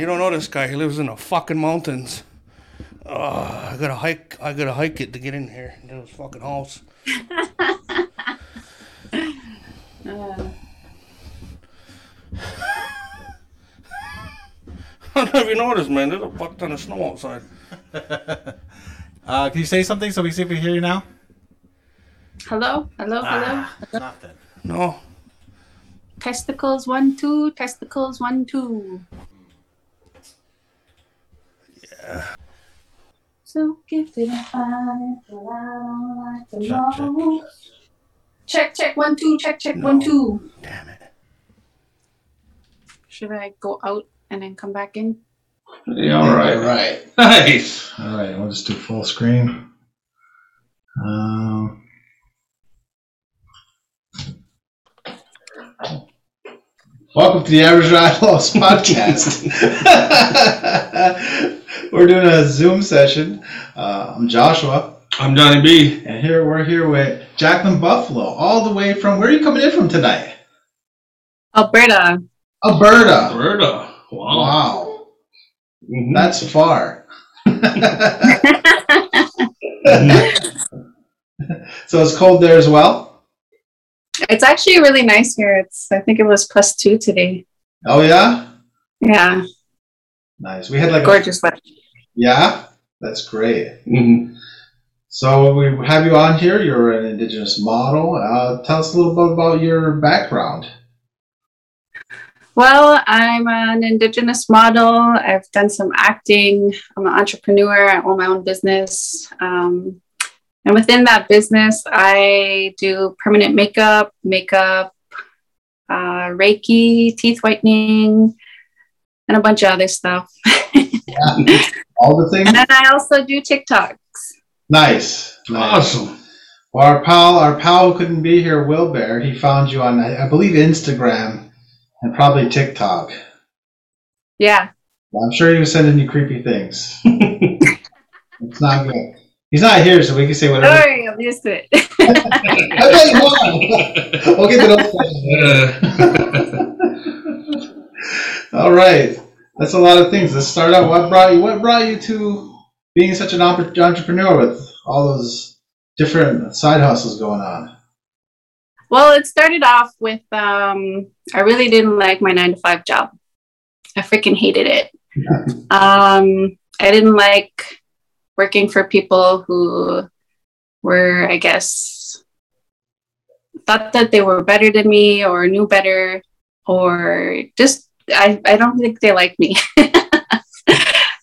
you don't know this guy. He lives in the fucking mountains. Uh, I gotta hike. I gotta hike it to get in here to his fucking house. I don't know if you noticed, man. There's a fuck ton of snow outside. Uh, can you say something so we see if we hear you now? Hello, hello, hello. Nothing. No. Testicles one two. Testicles one two. Yeah. So gifted and fine, but I don't like the Check, check. Check, check, one, two, check, check, one, two. Damn it. Should I go out and then come back in? Yeah, all right. Nice. All right. We'll just do full screen. Um, welcome to the Aboriginal Outlaws podcast. we're doing a Zoom session. Uh, I'm Joshua, I'm Johnny B. and here we're here with Jacqueline Buffalo, all the way from. Where are you coming in from tonight? Alberta. Alberta. Alberta. Wow. Wow, Mhm. that's far. so it's cold there as well. It's actually really nice here. It's I think it was plus two today. Oh yeah, Yeah, nice. We had like a, gorgeous weather. Yeah, that's great. Mhm. So we have you on here. You're an Indigenous model. Uh, tell us a little bit about your background. Well, I'm an Indigenous model. I've done some acting. I'm an entrepreneur. I own my own business. Um, and within that business, I do permanent makeup, makeup, uh, Reiki, teeth whitening, and a bunch of other stuff. All the things. And then I also do TikToks. Nice. nice. Awesome. Well, our pal, our pal who couldn't be here, Will Bear, he found you on, I I believe, Instagram and probably TikTok. Yeah. I'm sure he was sending you creepy things. it's not good. He's not here, so we can say Don't whatever. worry, I'm used to it. I bet you won. we'll get to those questions. All right, that's a lot of things. Let's start out. What brought you? What brought you to being such an entre- entrepreneur with all those different side hustles going on? Well, it started off with um, I really didn't like my nine to five job. I freaking hated it. um, I didn't like working for people who were, I guess, thought that they were better than me or knew better or just, I, I don't think they like me.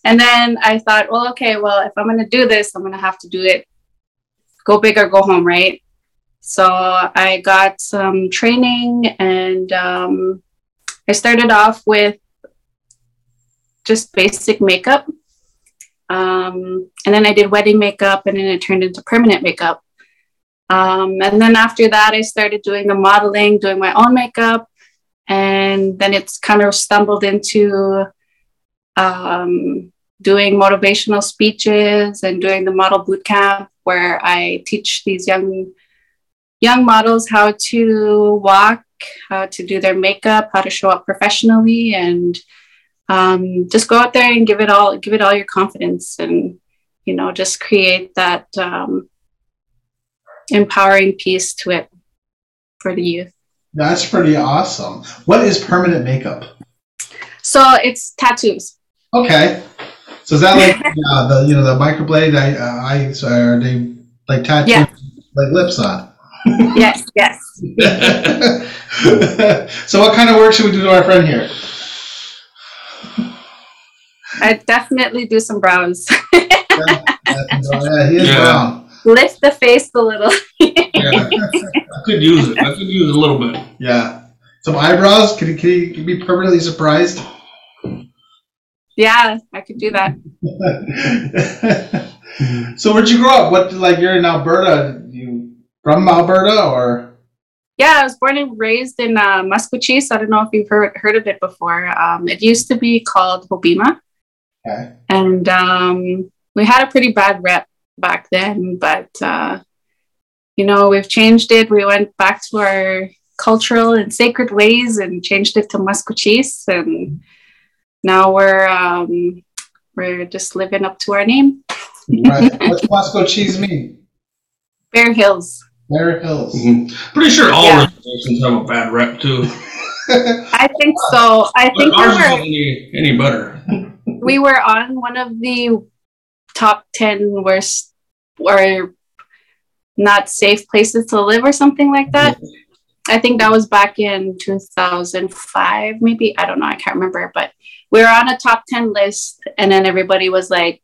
and then I thought, well, okay, well, if I'm going to do this, I'm going to have to do it, go big or go home, right? So I got some training and um, I started off with just basic makeup. Um, and then I did wedding makeup and then it turned into permanent makeup. Um, and then after that, I started doing the modeling, doing my own makeup. And then it's kind of stumbled into um, doing motivational speeches and doing the model boot camp where I teach these young young models how to walk, how to do their makeup, how to show up professionally, and um, just go out there and give it all, give it all your confidence, and you know, just create that um, empowering piece to it for the youth. That's pretty awesome. What is permanent makeup? So it's tattoos. Okay, so is that like uh, the you know the microblade? I uh, I so are they like tattoo Yeah. like lips on? yes, yes. so what kind of work should we do to our friend here? I definitely do some brows. yeah, he is Yeah. brown. Lift the face a little. Yeah. I could use it. I could use it a little bit. Yeah. Some eyebrows. Can he, can he be permanently surprised? yeah, I could do that. so where'd you grow up? What like you're in Alberta? You from Alberta or? Yeah, I was born and raised in uh, Maskwacis. I don't know if you've heard, heard of it before. Um, it used to be called Hobbema, Okay. and um, we had a pretty bad rep back then. But uh, you know, we've changed it. We went back to our cultural and sacred ways and changed it to Maskwacis. And now we're um, we're just living up to our name. right. What's Maskwacis mean? Bear Hills. Bear Hills. Mm-hmm. Pretty sure all Yeah. reservations have a bad rep too. I think so. I But think we ours isn't were, any, any better. we were on one of the top 10 worst or not safe places to live or something like that. I think that was back in 2005, maybe. I don't know. I can't remember. But we were on a top 10 list, and then everybody was like,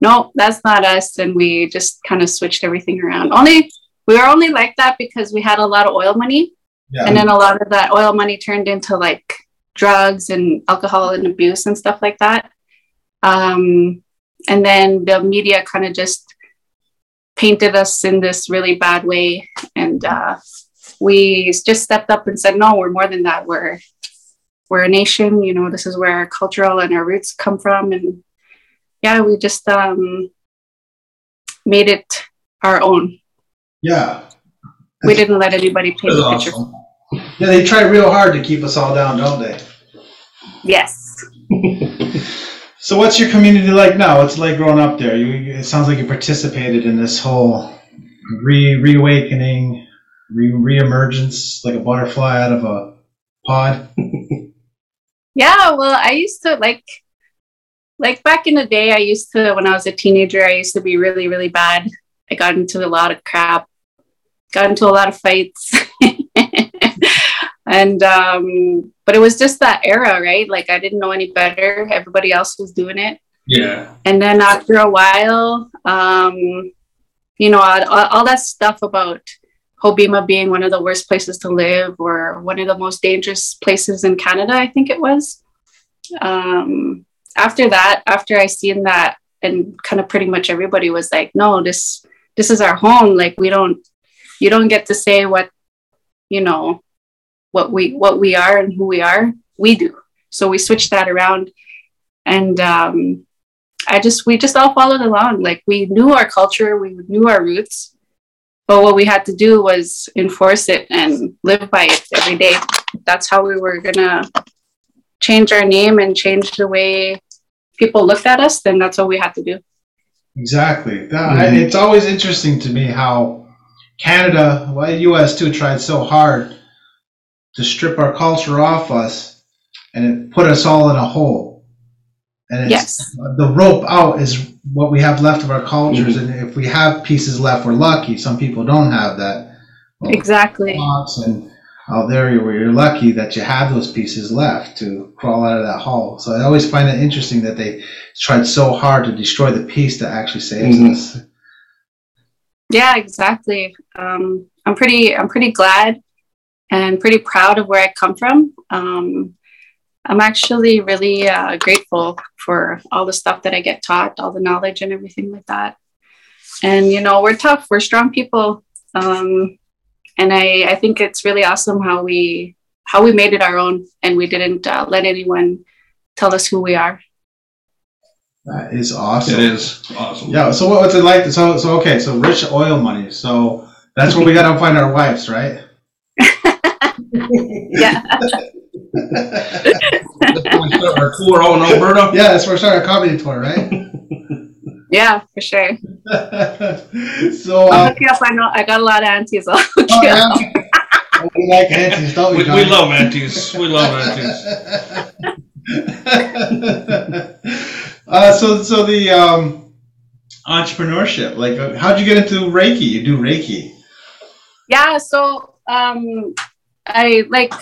nope, that's not us. And we just kind of switched everything around. Only we were only like that because we had a lot of oil money. Yeah. And then a lot of that oil money turned into like drugs and alcohol and abuse and stuff like that. Um, and then the media kind of just painted us in this really bad way. And uh, we just stepped up and said, no, we're more than that. We're we're a nation. You know, this is where our cultural and our roots come from. And yeah, we just um, made it our own. yeah. We didn't let anybody paint That's the picture. awesome. Yeah, they try real hard to keep us all down, don't they? Yes. So, what's your community like now? What's it like growing up there? You, it sounds like you participated in this whole re reawakening, re reemergence, like a butterfly out of a pod. Yeah, well, I used to like like back in the day, I used to when I was a teenager, I used to be really, really bad. I got into a lot of crap, got into a lot of fights. and um but it was just that era, right? Like I didn't know any better. Everybody else was doing it. Yeah. And then after a while, um, you know, all, all that stuff about Hobbema being one of the worst places to live or one of the most dangerous places in Canada, I think it was. Um, after that, after I seen that, and kind of pretty much everybody was like, "No, this this is our home. Like we don't, you don't get to say what, you know, what we what we are and who we are. We do." So we switched that around, and um, I just we just all followed along. Like we knew our culture, we knew our roots, but what we had to do was enforce it and live by it every day. That's how we were gonna change our name and change the way people looked at us. Then that's what we had to do. Exactly. That- I- it's always interesting to me how Canada, well, U.S. too, tried so hard to strip our culture off us, and it put us all in a hole. And it's, Yes. the rope out is what we have left of our cultures, and if we have pieces left, we're lucky. Some people don't have that. Well, Exactly. and out there where you're lucky that you have those pieces left to crawl out of that hole. So I always find it interesting that they tried so hard to destroy the piece that actually saves Mhm. us. Yeah, exactly. Um, I'm pretty I'm pretty glad and pretty proud of where I come from. Um, I'm actually really uh, grateful for all the stuff that I get taught, all the knowledge and everything like that. And you know, we're tough. We're strong people. Um, and I, I think it's really awesome how we how we made it our own and we didn't uh, let anyone tell us who we are. That is awesome. It is awesome. Yeah. So what, what's it like? So so okay. So rich oil money. So that's where we gotta find our wives, right? Yeah. That's when we start our tour out in Alberta. Yeah, that's where we start our comedy tour, right? yeah, for sure. so I'll uh, hook you up. I know I got a lot of aunties. I'll hook oh, you yeah. Oh, we like aunties, don't we? We, we love aunties. We love aunties. uh, so, so the um, entrepreneurship, like, uh, how'd you get into Reiki? You do Reiki. Yeah, so um I like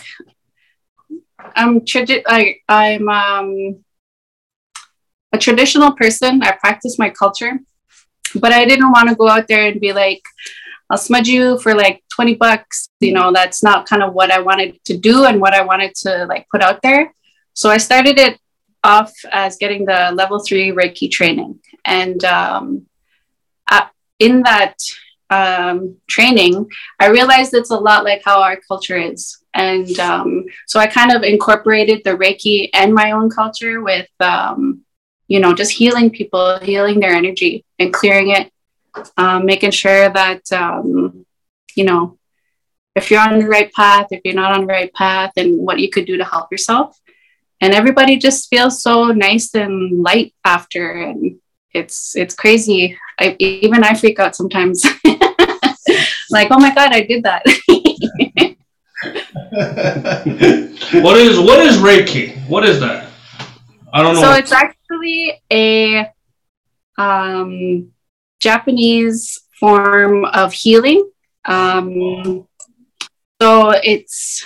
I'm tradi- I I'm um a traditional person. I practice my culture, but I didn't want to go out there and be like, I'll smudge you for like 20 bucks. You know, that's not kind of what I wanted to do and what I wanted to like put out there. So I started it off as getting the level three Reiki training. And um, uh, in that um, training, I realized it's a lot like how our culture is. And um, so I kind of incorporated the Reiki and my own culture with, um, you know, just healing people, healing their energy and clearing it, um, making sure that, um, you know, if you're on the right path, if you're not on the right path, and what you could do to help yourself. and everybody just feels so nice and light after and it's it's crazy I, even i freak out sometimes. Like oh my god i did that. What is what is reiki? What is that? I don't know so it's actually a um, japanese form of healing. Um, so it's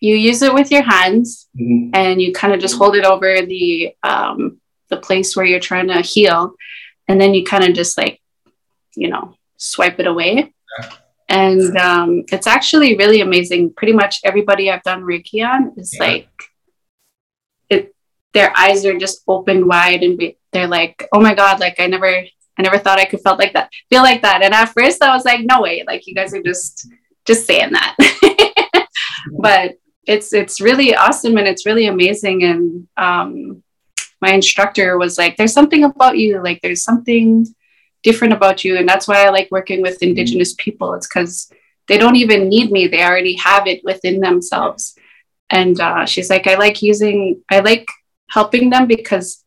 you use it with your hands Mhm. and you kind of just hold it over the um, the place where you're trying to heal and then you kind of just like you know swipe it away. And um, it's actually really amazing. Pretty much everybody i've done reiki on is Yeah. like it their eyes are just open wide and be, they're like oh my god like i never i never thought i could felt like that feel like that. And at first i was like no way like you guys are just just saying that. But it's it's really awesome and it's really amazing and um my instructor was like there's something about you like there's something different about you. And that's why i like working with indigenous people. It's because they don't even need me they already have it within themselves. And uh, she's like i like using i like helping them because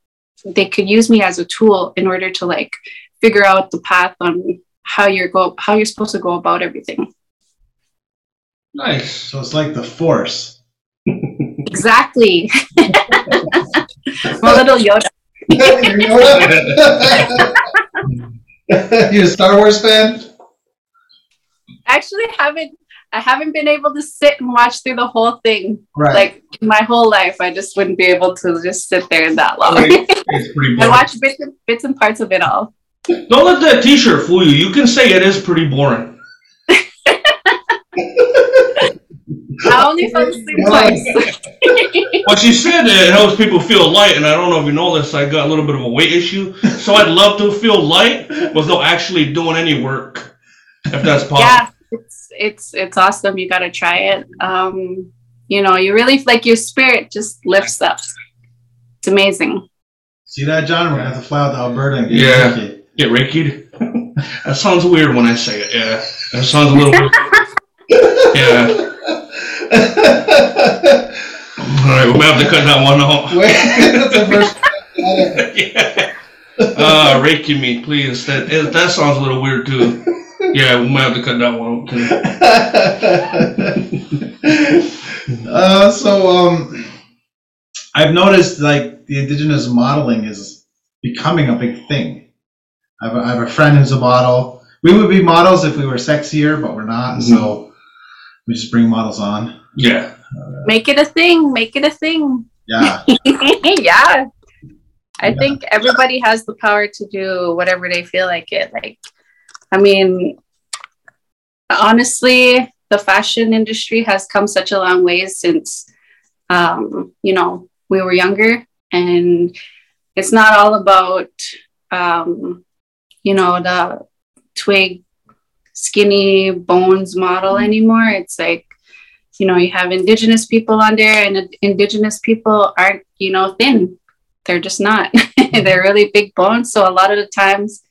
they could use me as a tool in order to like figure out the path on how you're go how you're supposed to go about everything. Nice. So it's like the force. exactly i'm a little yoda you a Star Wars fan? actually haven't I haven't been able to sit and watch through the whole thing. Right. Like my whole life, I just wouldn't be able to just sit there that long. it's pretty I watch bits and, bits and parts of it all. don't let that t-shirt fool you you can say it is pretty boring I only fell asleep twice. What she said that it helps people feel light, and I don't know if you know this, I got a little bit of a weight issue. So I'd love to feel light without actually doing any work, if that's possible. yeah, it's it's it's awesome. You gotta try it. Um, you know, you really feel like your spirit just lifts up. It's amazing. See that, John? We're gonna have to fly out to Alberta and get Yeah. Reiki. Get reiki'd. that sounds weird when I say it. Yeah, that sounds a little. weird. Yeah. All right, we might have to cut that one out. Wait, that's the first. yeah. Uh, reiki me, please. That that sounds a little weird too. Yeah, we might have to cut that one out too. uh, so um, I've noticed like the indigenous modeling is becoming a big thing. I have a, I have a friend who's a model. We would be models if we were sexier, but we're not. So we just bring models on. Yeah. Make it a thing. Make it a thing. Yeah, yeah. I Yeah. think everybody has the power to do whatever they feel like it. Like, I mean, honestly, the fashion industry has come such a long way since, um, you know, we were younger. And it's not all about, um, you know, the twig, skinny bones model anymore. It's like, you know, you have indigenous people on there, and indigenous people aren't, you know, thin. They're just not. They're really big bones. So a lot of the times,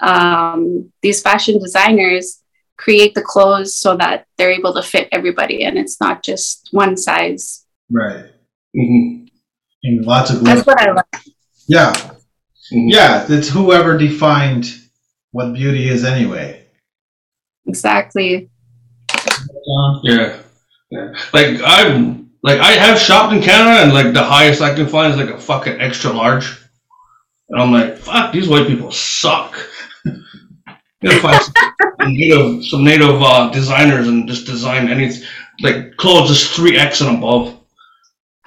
um, these fashion designers create the clothes so that they're able to fit everybody, and it's not just one size. right. hmm And lots of That's what I like. yeah, Mhm. yeah. It's whoever defined what beauty is anyway. Exactly. Yeah. Yeah. Like I'm like I have shopped in Canada and like the highest I can find is like a fucking extra large. And I'm like, fuck, these white people suck. You gotta find some native some native uh, designers and just design anything like clothes just three X and above.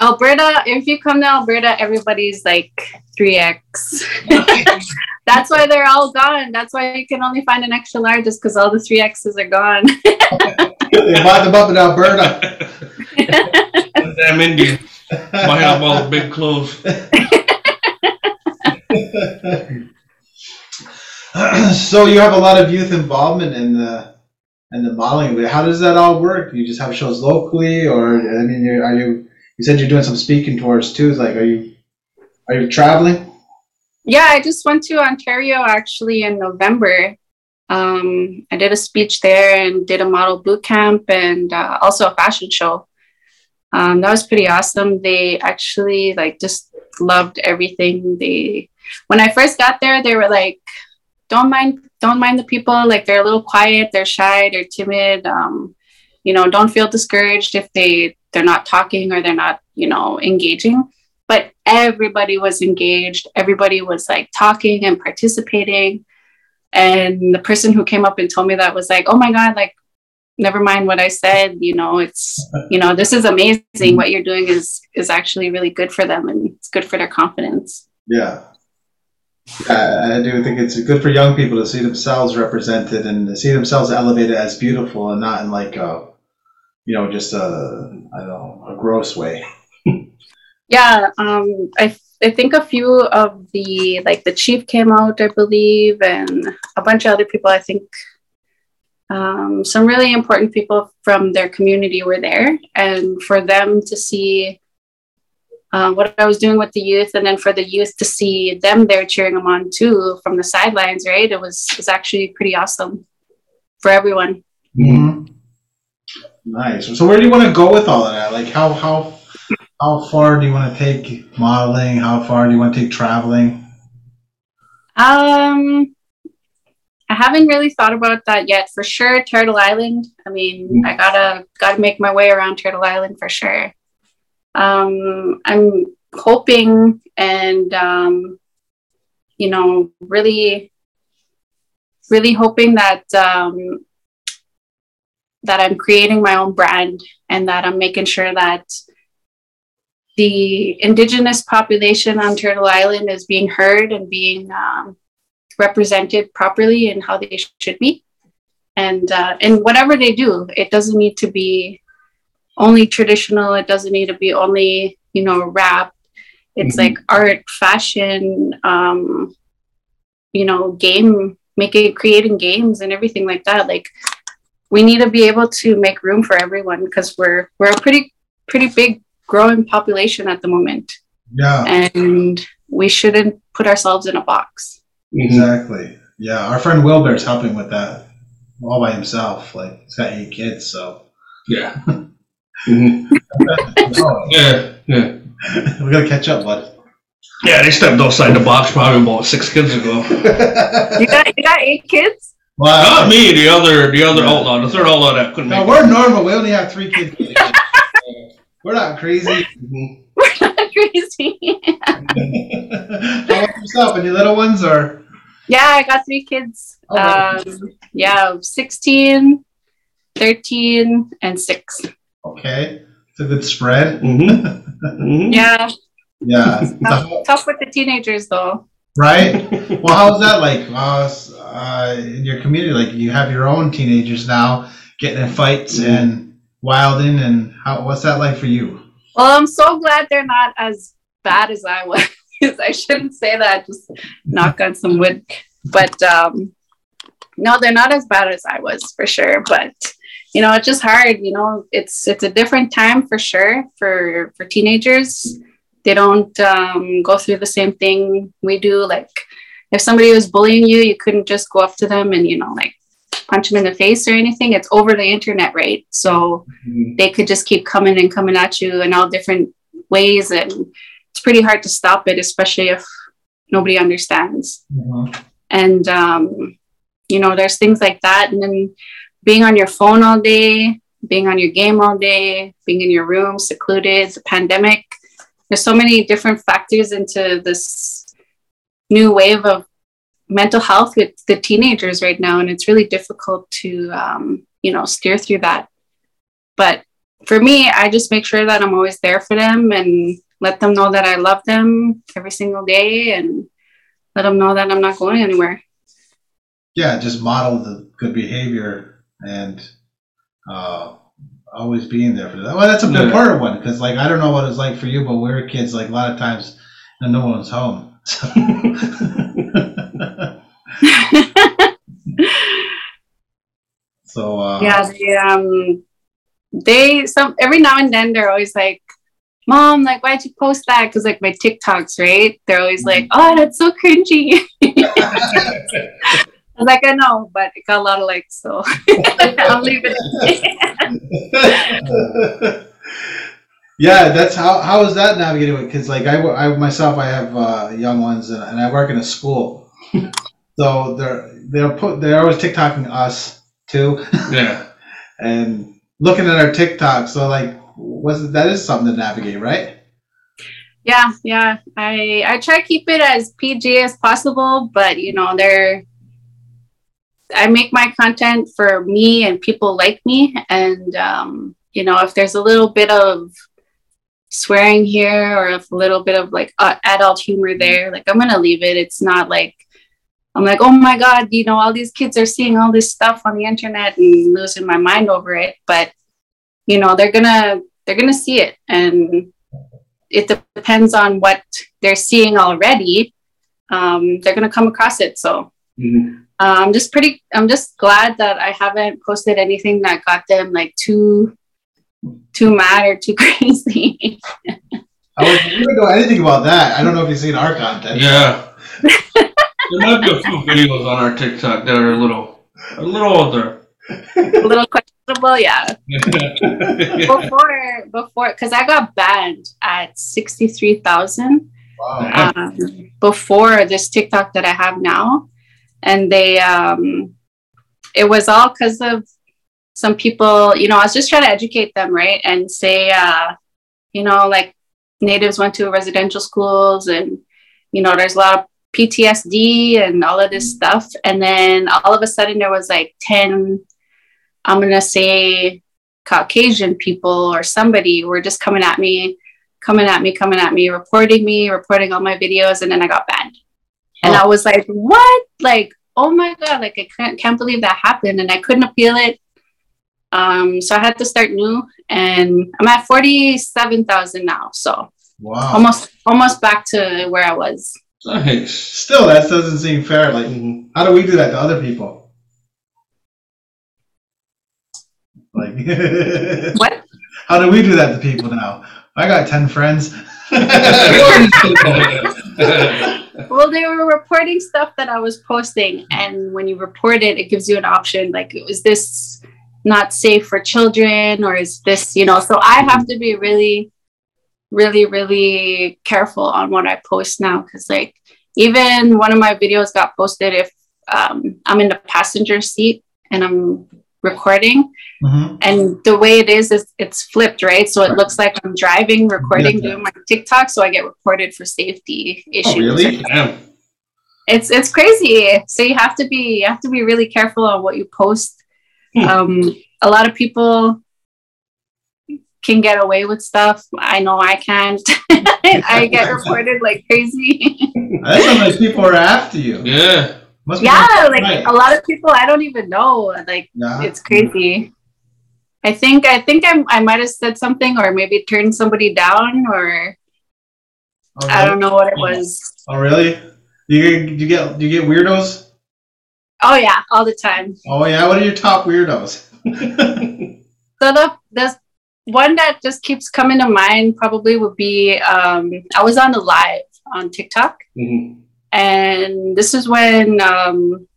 Alberta, if you come to Alberta, everybody's like 3X. That's why they're all gone. That's why you can only find an extra large, just because all the 3Xs are gone. They bought them up in Alberta. Damn Indians buying up all the big clothes. so you have a lot of youth involvement in the in the modeling. How does that all work? You just have shows locally, or I mean, you're, you? You said you're doing some speaking tours too. Like, are you are you traveling? Yeah, I just went to Ontario actually in November. Um, I did a speech there and did a model boot camp and uh, also a fashion show. um, that was pretty awesome. They actually like just loved everything. They when I first got there, they were like, "Don't mind, don't mind the people. Like they're a little quiet, they're shy, they're timid. Um, you know, don't feel discouraged if they they're not talking or they're not, you know, engaging." But everybody was engaged. Everybody was like talking and participating. And the person who came up and told me that was like, "Oh my god, like never mind what I said. You know, it's you know, this is amazing. What you're doing is is actually really good for them, and it's good for their confidence. Yeah, I, I do think it's good for young people to see themselves represented and to see themselves elevated as beautiful, and not in like a, you know, just a I don't know a gross way. yeah, um, I I think a few of the like the chief came out, I believe, and a bunch of other people. I think um, some really important people from their community were there, and for them to see uh, what I was doing with the youth, and then for the youth to see them there cheering them on too from the sidelines, right? It was was actually pretty awesome for everyone. Mm-hmm. Nice. So where do you want to go with all of that? Like how how how far do you want to take modeling? How far do you want to take traveling? Um, I haven't really thought about that yet. For sure, Turtle Island. I mean, I gotta gotta make my way around Turtle Island for sure. Um, I'm hoping and um, you know, really, really hoping that um, that I'm creating my own brand and that I'm making sure that the indigenous population on Turtle Island is being heard and being um, represented properly and how they should be. And uh, and whatever they do, it doesn't need to be only traditional. It doesn't need to be only you know rap. It's mm-hmm. like art, fashion, um, you know, game making, creating games and everything like that. Like we need to be able to make room for everyone because we're we're a pretty pretty big growing population at the moment. Yeah. And we shouldn't put ourselves in a box. Exactly. Yeah, our friend Will Bear's helping with that all by himself. Like he's got eight kids, so yeah. mm-hmm. yeah, yeah. we gotta catch up, bud. Yeah, they stepped outside the box probably about six kids ago. you got you got eight kids? Well, Not me, the other the other outlaw, the third outlaw that couldn't no, make we're it. normal. We only have three kids. we're not crazy. We're not crazy. How about yourself? Any little ones or? Yeah, I got three kids. Oh, um, yeah, 16, 13, and 6. Okay. It's a good spread. Mm-hmm. mm-hmm. Yeah. Yeah. tough, tough, with the teenagers, though. Right? Well, how's that like uh, uh, in your community? Like, you have your own teenagers now getting in fights mm-hmm. and wilding, and how? what's that like for you? Well, I'm so glad they're not as bad as I was. I shouldn't say that. Just knock on some wood. But um, no, they're not as bad as I was for sure. But you know, it's just hard. You know, it's it's a different time for sure for for teenagers. They don't um, go through the same thing we do. Like if somebody was bullying you, you couldn't just go up to them and you know like punch them in the face or anything. It's over the internet, right? So mm-hmm. they could just keep coming and coming at you in all different ways and it's pretty hard to stop it, especially if nobody understands. Mm-hmm. And um, you know, there's things like that, and then being on your phone all day, being on your game all day, being in your room secluded, the pandemic. There's so many different factors into this new wave of mental health with the teenagers right now, and it's really difficult to um, you know steer through that. But for me, I just make sure that I'm always there for them and let them know that I love them every single day and let them know that I'm not going anywhere. Yeah, just model the good behavior and uh, always being there for them. Well, that's a big yeah. part of one because, like, I don't know what it's like for you, but we are kids, like, a lot of times, and no one's home. So. So uh, yeah, they, um, they some every now and then they're always like, mom, like, why'd you post that? Because, like, my TikToks, right? They're always like, mm-hmm. oh, that's so cringy. I was like, I know, but it got a lot of likes, so I'll leave it. Yeah, that's how how is that navigating it? Because like I, I myself, I have uh, young ones, and, and I work in a school, so they're they're put they're always TikToking us too. Yeah. and looking at our TikTok. So like, was that is something to navigate, right? Yeah, yeah. I I try to keep it as PG as possible, but you know, they're I make my content for me and people like me, and um, you know, if there's a little bit of swearing here or if a little bit of like uh, adult humor there, like I'm gonna leave it. It's not like I'm like, oh my god, you know, all these kids are seeing all this stuff on the internet and losing my mind over it, but you know, they're gonna they're gonna see it and it depends on what they're seeing already. Um, they're gonna come across it. So mm-hmm. uh, I'm just pretty. I'm just glad that I haven't posted anything that got them like too too mad or too crazy. I was gonna know anything about that. I don't know if you've seen our content. Yeah. there might be a few videos on our TikTok that are a little a little older. a little questionable, yeah. before, before, because I got banned at sixty-three thousand. Wow. Um, before this TikTok that I have now, and they, um, it was all because of some people. You know, I was just trying to educate them, right, and say, uh, you know, like natives went to residential schools, and you know, there's a lot of PTSD and all of this stuff. And then all of a sudden, there was like 10 I'm going to say Caucasian people or somebody were just coming at me, coming at me, coming at me, reporting me, reporting all my videos. And then I got banned. And oh. I was like, what? Like, oh my God, like I can't, can't believe that happened. And I couldn't appeal it. Um, so I had to start new and I'm at 47,000 now. So wow. almost, almost back to where I was. Nice. Still, that doesn't seem fair. Like, mm-hmm. how do we do that to other people? Like, what? How do we do that to people now? I got 10 friends. well, they were reporting stuff that I was posting. And when you report it, it gives you an option like, is this not safe for children? Or is this, you know, so I have to be really, really, really careful on what I post now. Cause like, even one of my videos got posted if um, I'm in the passenger seat and I'm recording. Mm-hmm. And the way it is is it's flipped, right? So it right. looks like I'm driving, recording, yeah. doing my TikTok, so I get reported for safety oh, issues. Oh, really? Yeah. It's it's crazy. So you have to be you have to be really careful on what you post. Hmm. Um, a lot of people can get away with stuff. I know I can't. I get reported like crazy. That's how many people are after you. Yeah. Must yeah, like right. a lot of people I don't even know. Like yeah. it's crazy. I think I think I'm, I might have said something or maybe turned somebody down or oh. I don't know what it was. Oh really? Do you, do you get do you get weirdos? Oh yeah, all the time. Oh yeah, what are your top weirdos? so the the one that just keeps coming to mind probably would be um, I was on the live on TikTok. Mm-hmm and this is when um,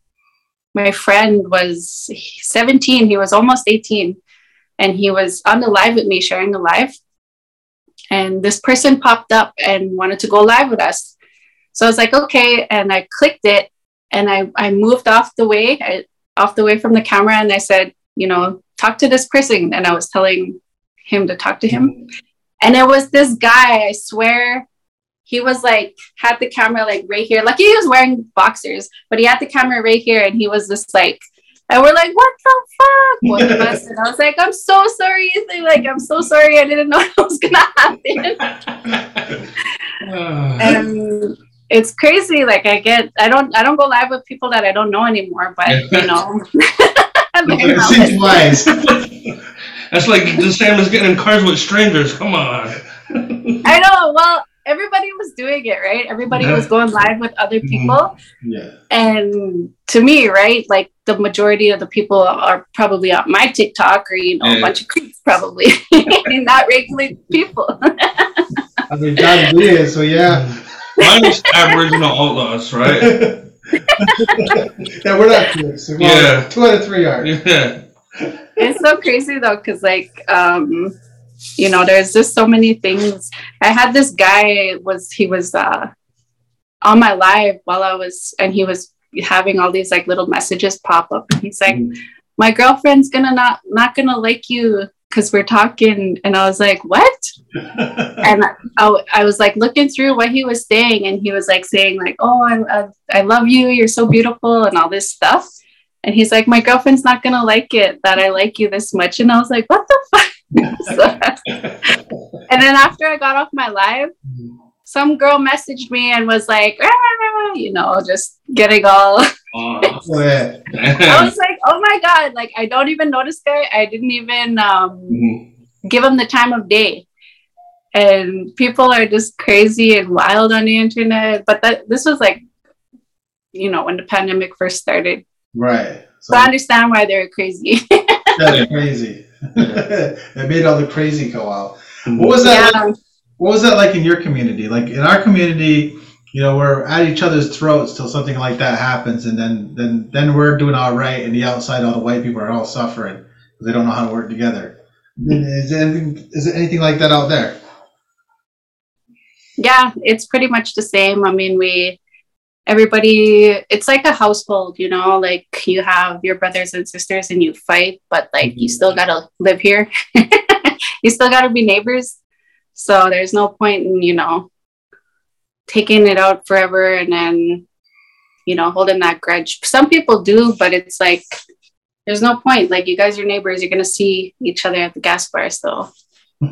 my friend was 17, he was almost 18, and he was on the live with me, sharing the live. And this person popped up and wanted to go live with us. So I was like, okay. And I clicked it and I, I moved off the way, I, off the way from the camera. And I said, you know, talk to this person. And I was telling him to talk to him. Mm-hmm. And it was this guy, I swear, he was like had the camera like right here. Like he was wearing boxers but he had the camera right here and he was just like and we're like what the fuck? One of us and i was like i'm so sorry They're like i'm so sorry. I didn't know it was gonna happen. And it's crazy like i get i don't i don't go live with people that i don't know anymore but you know. Seems wise that's like the same as getting in cars with strangers come on I know. Well, everybody was doing it, right? Everybody yeah. was going live with other mm-hmm. people. Yeah. And to me, right, like the majority of the people are probably on my TikTok or, you know, yeah. a bunch of creeps probably, not regular people. I mean, God did, so yeah. Mine is Aboriginal Outlaws, right? yeah, we're not creeps. yeah. Two out of three are. Yeah. It's so crazy though, because like, um, you know, there's just so many things. I had this guy was he was uh on my live while I was and he was having all these like little messages pop up and he's like, mm-hmm. My girlfriend's gonna not not gonna like you because we're talking and I was like, What? and I, I was like looking through what he was saying and he was like saying like, Oh, I, I, I love you, you're so beautiful and all this stuff. And he's like, My girlfriend's not gonna like it that I like you this much. And I was like, What the fuck? and then after I got off my live, some girl messaged me and was like, ah, you know, just getting all. I was like, oh my god! Like I don't even this guy. I didn't even um, mm-hmm. give him the time of day, and people are just crazy and wild on the internet. But that this was like, you know, when the pandemic first started. Right. So, so I understand why they're crazy. That's crazy. it made all the crazy go out. Mm-hmm. What was that? Yeah. Like, what was that like in your community? Like in our community, you know, we're at each other's throats till something like that happens, and then then then we're doing all right, and the outside, all the white people are all suffering because they don't know how to work together. Is there anything, is there anything like that out there? Yeah, it's pretty much the same. I mean, we everybody it's like a household you know like you have your brothers and sisters and you fight but like you mm-hmm. still gotta live here. You still gotta be neighbors. So there's no point in you know taking it out forever and then you know holding that grudge. Some people do but it's like there's no point. Like you guys are neighbors. You're gonna see each other at the gas bar so so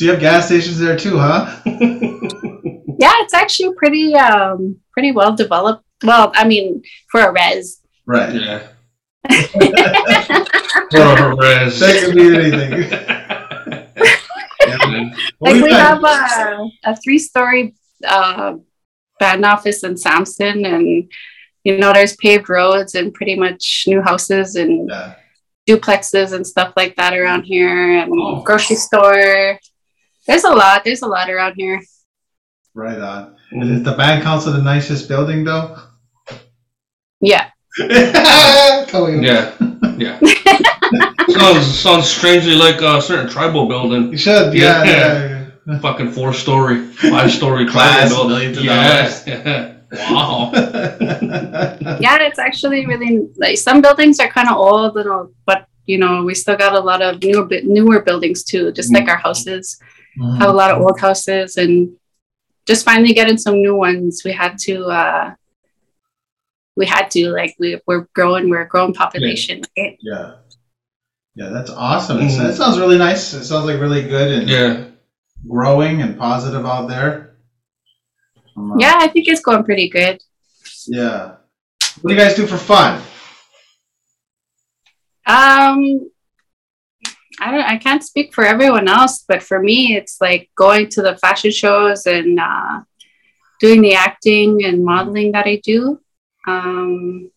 you have gas stations there too huh yeah, it's actually pretty um pretty well developed. Well, I mean, for a res. Right. Yeah. for a res. That could be anything. like we have a, a three-story uh, band office in Samson, and you know, there's paved roads and pretty much new houses and yeah. duplexes and stuff like that around here, and oh. grocery store. There's a lot. There's a lot around here. Right on. Mm-hmm. Is the bank council the nicest building though? Yeah. yeah. Yeah. sounds sounds strangely like a certain tribal building. You should, yeah. yeah. yeah. Fucking four story, five story class, millions of yeah. yeah. Wow. yeah, it's actually really like some buildings are kind of old, and but you know we still got a lot of newer newer buildings too, just mm-hmm. like our houses. Mm-hmm. Have a lot of old houses, and just finally getting some new ones. We had to, uh, we had to like we we're growing, we're a growing population. Yeah. Right? yeah. Yeah, that's awesome. Mm-hmm. That sounds really nice. It sounds like really good and yeah, growing and positive out there. Um, yeah, I think it's going pretty good. Yeah. What do you guys do for fun? Um, I don't I can't speak for everyone else, but for me it's like going to the fashion shows and uh, doing the acting and modeling that I do. Um,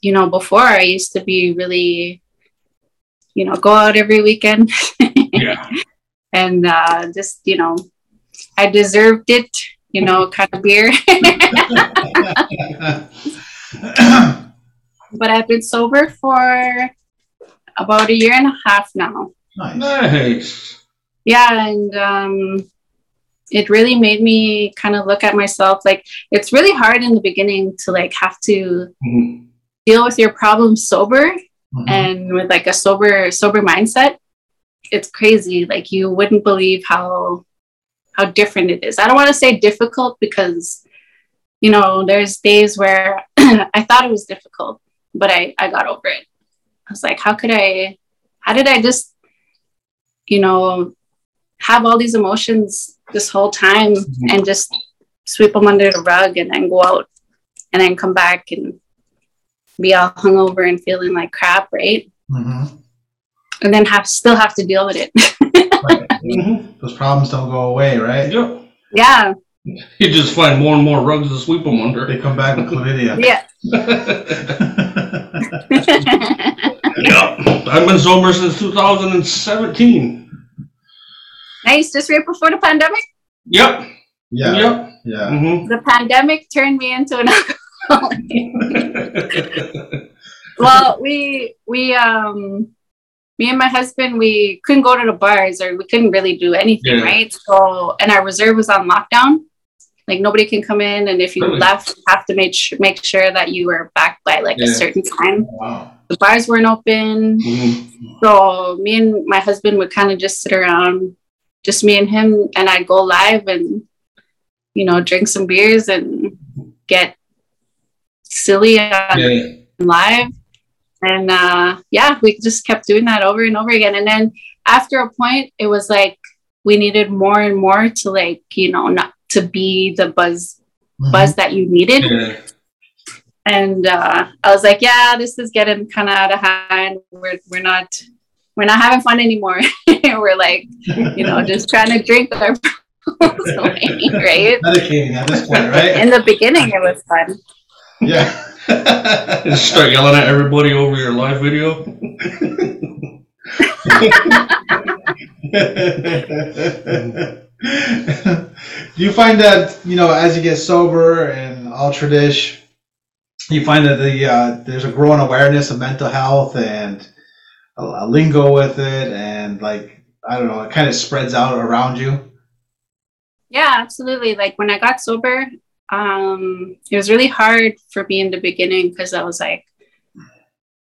you know, before I used to be really, you know, go out every weekend. yeah. And uh, just, you know, I deserved it, you know, kind of beer. but I've been sober for about a year and a half now. Nice. nice. Yeah, and um, it really made me kind of look at myself. Like it's really hard in the beginning to like have to mm-hmm. deal with your problems sober mm-hmm. and with like a sober sober mindset. It's crazy. Like you wouldn't believe how how different it is. I don't want to say difficult because you know there's days where I thought it was difficult, but I I got over it. I was like, how could I, how did I just, you know, have all these emotions this whole time mm-hmm. and just sweep them under the rug and then go out and then come back and be all hungover and feeling like crap, right? Mm-hmm. And then have still have to deal with it. right. mm-hmm. Those problems don't go away, right? Yep. Yeah. You just find more and more rugs to sweep them under. They come back with chlamydia. Yeah. yep. I've been sober since 2017. Nice. Just right before the pandemic? Yep. Yeah. Yep. Yeah. Mm-hmm. The pandemic turned me into an alcoholic. well, we we um me and my husband, we couldn't go to the bars or we couldn't really do anything, Yeah. right? So, and our reserve was on lockdown. Like nobody can come in, and if you Really? left, you have to make sure make sure that you were back by like a certain time. Wow. The bars weren't open, Mhm. so me and my husband would kind of just sit around, just me and him, and I'd go live and you know drink some beers and get silly on Yeah. live and uh yeah we just kept doing that over and over again and then after a point it was like we needed more and more to like you know not to be the buzz Mhm. buzz that you needed Yeah. And uh i was like yeah this is getting kind of out of hand we're we're not we're not having fun anymore we're like you know just trying to drink our away, right Medicating at this point, right? in the beginning it was fun yeah. Just start yelling at everybody over your live video. Do you find that you know as you get sober and ultra dish, you find that the uh, there's a growing awareness of mental health and a, a lingo with it, and like I don't know, it kind of spreads out around you. Yeah, absolutely. Like when I got sober, um, it was really hard for me in the beginning because I was like,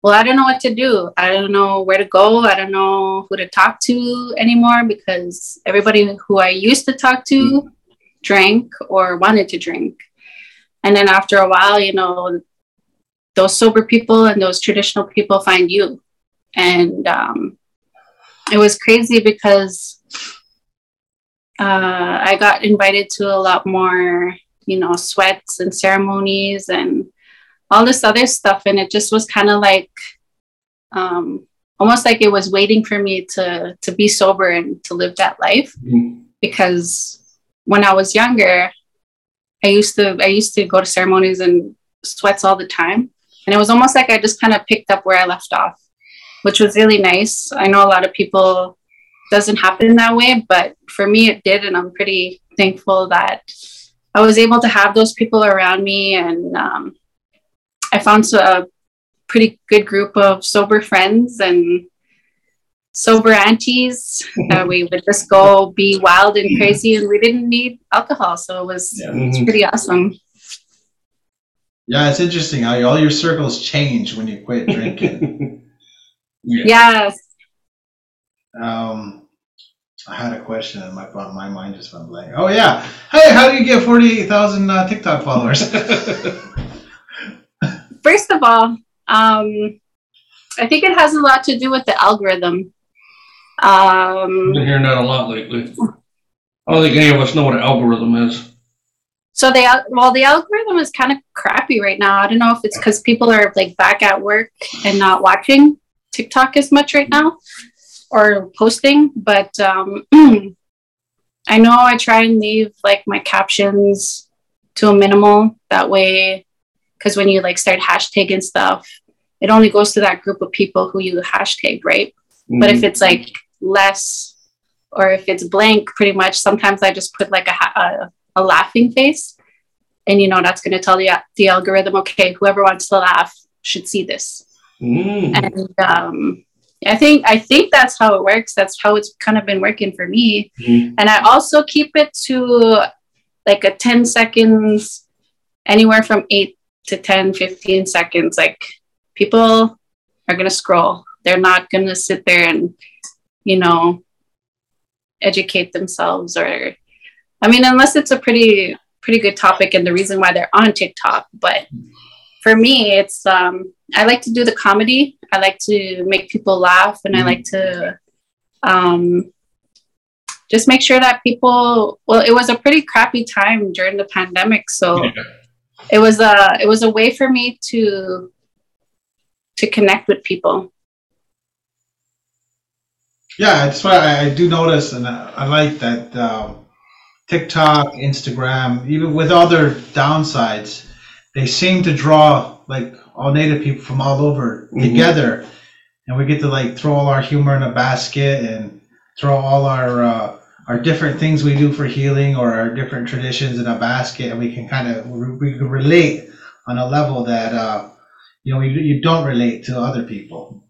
well, I don't know what to do. I don't know where to go. I don't know who to talk to anymore because everybody who I used to talk to drank or wanted to drink. And then after a while, you know, those sober people and those traditional people find you. And um, it was crazy because uh, I got invited to a lot more, you know, sweats and ceremonies and all this other stuff. And it just was kind of like um, almost like it was waiting for me to to be sober and to live that life. Mhm. Because when I was younger, I used to I used to go to ceremonies and sweats all the time. And it was almost like I just kind of picked up where I left off, which was really nice. I know a lot of people doesn't happen that way, but for me it did, and I'm pretty thankful that I was able to have those people around me, and um, I found so- a pretty good group of sober friends and sober aunties. Uh, we would just go be wild and crazy, and we didn't need alcohol, so it was Yeah. it's Mhm. pretty awesome. Yeah, it's interesting how all your circles change when you quit drinking. Yeah. Yes. um, I had a question and my my mind just went blank. Oh yeah, hey, how do you get forty eight thousand uh, TikTok followers? First of all, um, I think it has a lot to do with the algorithm. Um, I've Been hearing that a lot lately. I don't think any of us know what an algorithm is. So the al- well, the algorithm is kind of crappy right now. I don't know if it's because people are like back at work and not watching TikTok as much right now or posting. But um, I know I try and leave like my captions to a minimal. That way, because when you like start hashtagging stuff, it only goes to that group of people who you hashtag, right? But if it's like less or if it's blank, pretty much, sometimes I just put like a, ha- a, a laughing face. And, you know, that's going to tell the, the algorithm, okay, whoever wants to laugh should see this. Mm. And um, I think, I think that's how it works. That's how it's kind of been working for me. Mhm. And I also keep it to like a 10 seconds, anywhere from eight to 10, 15 seconds. Like people are going to scroll. They're not going to sit there and, you know, educate themselves or, I mean, unless it's a pretty, pretty good topic and the reason why they're on TikTok. But for me, it's, um, I like to do the comedy. I like to make people laugh and I like to, um, just make sure that people well it was a pretty crappy time during the pandemic so Yeah. it was a it was a way for me to to connect with people yeah, that's why I, I do notice, and I, I like that um, TikTok, Instagram, even with other downsides, they seem to draw like all native people from all over Mhm. together, and we get to like throw all our humor in a basket and throw all our uh, our different things we do for healing or our different traditions in a basket, and we can kind of we can relate on a level that uh, you know you, you don't relate to other people.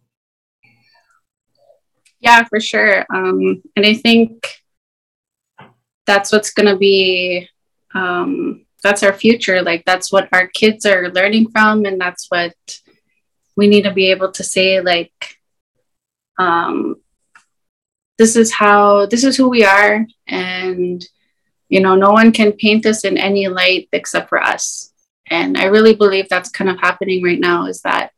Yeah, for sure. Um, and I think that's what's going to be, um, that's our future. Like, that's what our kids are learning from. And that's what we need to be able to say, like, um, this is how, this is who we are. And, you know, no one can paint us in any light except for us. And I really believe that's kind of happening right now is that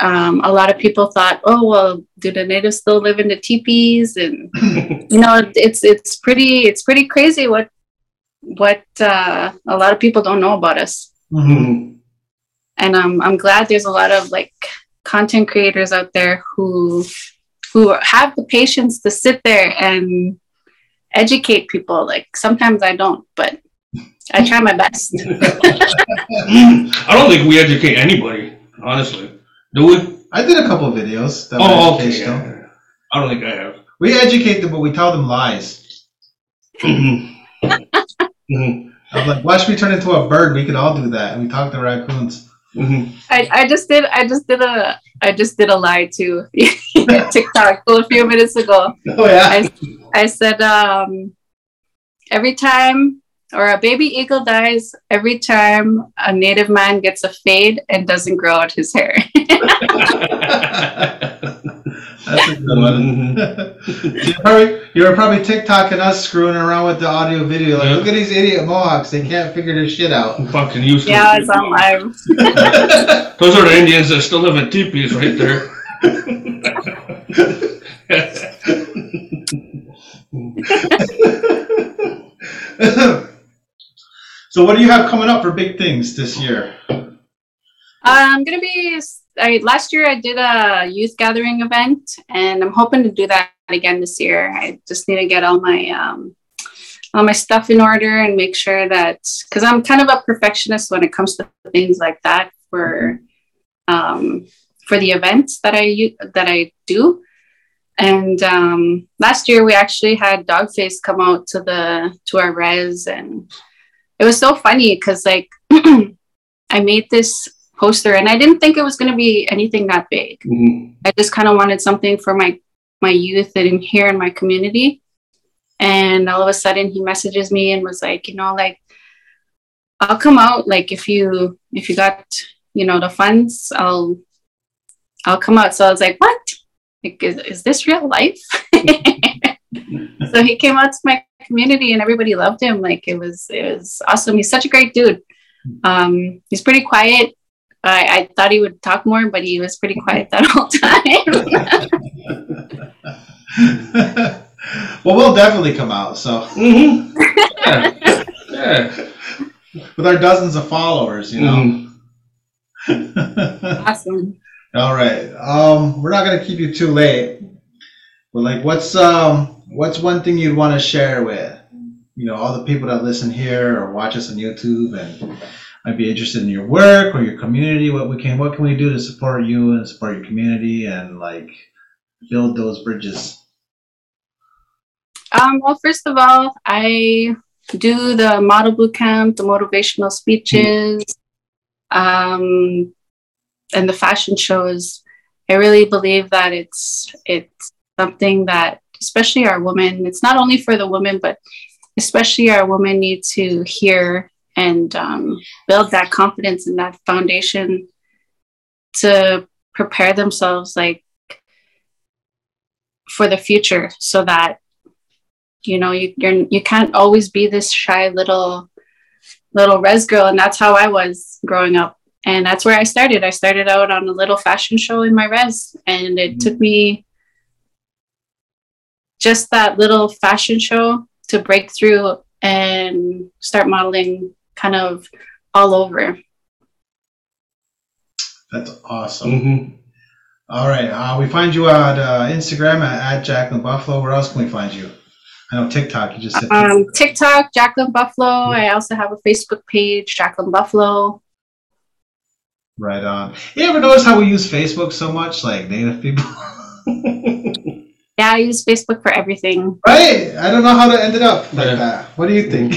um, a lot of people thought, oh well, do the natives still live in the teepees? And you know, it's it's pretty it's pretty crazy what what uh, a lot of people don't know about us. Mm-hmm. And um, I'm glad there's a lot of like content creators out there who who have the patience to sit there and educate people. Like sometimes I don't, but I try my best. I don't think we educate anybody, honestly. Do we? I did a couple videos. That oh, okay. Yeah. I don't think I have. We educate them, but we tell them lies. mm-hmm. I'm like, watch me turn into a bird. We could all do that. And we talk to raccoons. Mm-hmm. I, I just did I just did a I just did a lie to TikTok a few minutes ago. Oh yeah. I, I said um every time or a baby eagle dies every time a native man gets a fade and doesn't grow out his hair. That's a good one. you're, probably, you're probably TikToking us screwing around with the audio video. Like, look at these idiot Mohawks. They can't figure their shit out. Fucking useless. Yeah, it's on live. Those are the Indians that still live in teepees right there. So, what do you have coming up for big things this year? I'm gonna be. I, last year I did a youth gathering event, and I'm hoping to do that again this year. I just need to get all my um, all my stuff in order and make sure that because I'm kind of a perfectionist when it comes to things like that for um, for the events that I that I do. And um, last year we actually had Doggface come out to the to our res and it was so funny because like I made this poster and I didn't think it was going to be anything that big. Mm-hmm. I just kind of wanted something for my my youth and here in my community. And all of a sudden he messages me and was like, you know, like I'll come out like if you if you got, you know, the funds, I'll I'll come out. So I was like, what? Like, is, is this real life? so he came out to my community and everybody loved him. Like it was, it was awesome. He's such a great dude. Um, he's pretty quiet. I, I thought he would talk more, but he was pretty quiet that whole time. well, we'll definitely come out. So, mm-hmm. yeah. yeah. with our dozens of followers, you know. Mm-hmm. awesome. All right. Um, we're not gonna keep you too late, but like, what's um, what's one thing you'd want to share with you know all the people that listen here or watch us on YouTube and might be interested in your work or your community? What we can what can we do to support you and support your community and like build those bridges? Um, well, first of all, I do the model boot camp, the motivational speeches, um, and the fashion shows. I really believe that it's it's something that especially our women, it's not only for the women, but especially our women need to hear and um, build that confidence and that foundation to prepare themselves like for the future so that you know you you're, you can't always be this shy little little res girl. And that's how i was growing up. And that's where i started. I started out on a little fashion show in my res and it mm-hmm. took me just that little fashion show to break through and start modeling kind of all over. That's awesome. Mm-hmm. All right. Uh, we find you at uh, Instagram at, at Jacqueline Buffalo. Where else can we find you? I know TikTok. You just said um, TikTok, Jacqueline Buffalo. Mm-hmm. I also have a Facebook page, Jacqueline Buffalo. Right on. You ever notice how we use Facebook so much, like Native people? Yeah, I use Facebook for everything. Right. I don't know how to end it up like yeah. that. What do you think?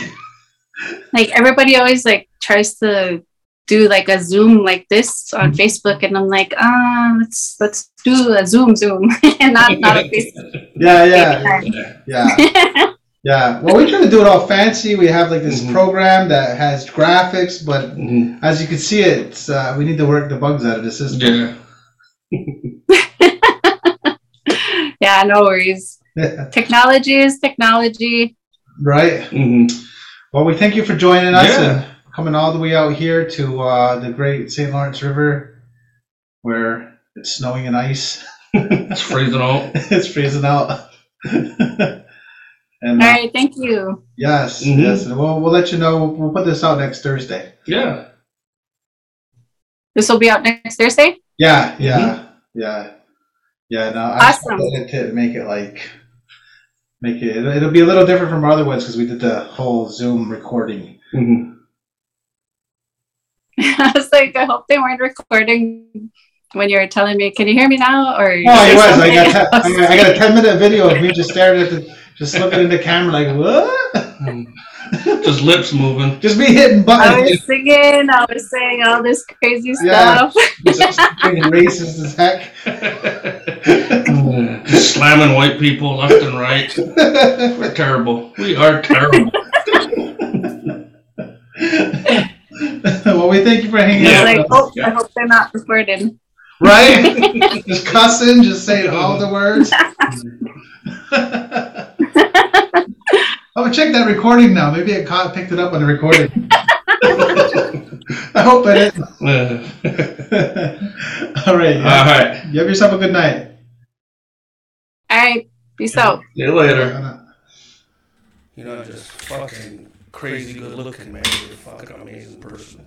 like everybody always like tries to do like a Zoom like this on Facebook, and I'm like, ah, let's let's do a Zoom Zoom, and not not a Facebook. Yeah, yeah, yeah, yeah. Well, we try to do it all fancy. We have like this Mhm. program that has graphics, but Mhm. as you can see, it's uh, we need to work the bugs out of the system. Yeah. Yeah, no worries. Technology is technology. right. hmm Well, we thank you for joining us Yeah. and coming all the way out here to uh, the Great St. Lawrence River, where it's snowing and ice. It's freezing out. it's freezing out. and All uh, thank you. yes, Mhm. yes, and we'll we'll let you know. We'll put this out next Thursday. Yeah. This will be out next Thursday. Yeah, yeah, yeah, yeah. No, I Awesome. wanted to make it like make it. It'll be a little different from our other ones because we did the whole Zoom recording. hmm I was like, I hope they weren't recording when you were telling me. Can you hear me now? Or Oh, he was. I got te- I got- I got a ten minute video of me just staring at the just looking in the camera like what? Just lips moving. Just me hitting buttons. I buttons. was singing. I was saying all this crazy Yeah. stuff. just being racist as heck. Just slamming white people left and right. We're terrible. We are terrible. well, we thank you for hanging Yeah. Out. like, with us. oh, I hope they're not recording. Right? just cussing, just saying all the words. Oh, check that recording now. Maybe it caught, picked it up on the recording. I hope it didn't. all right. All yeah. right. You have yourself a good night. All right, peace out. See you later. You know, just fucking crazy good looking, man. You're a fucking amazing person.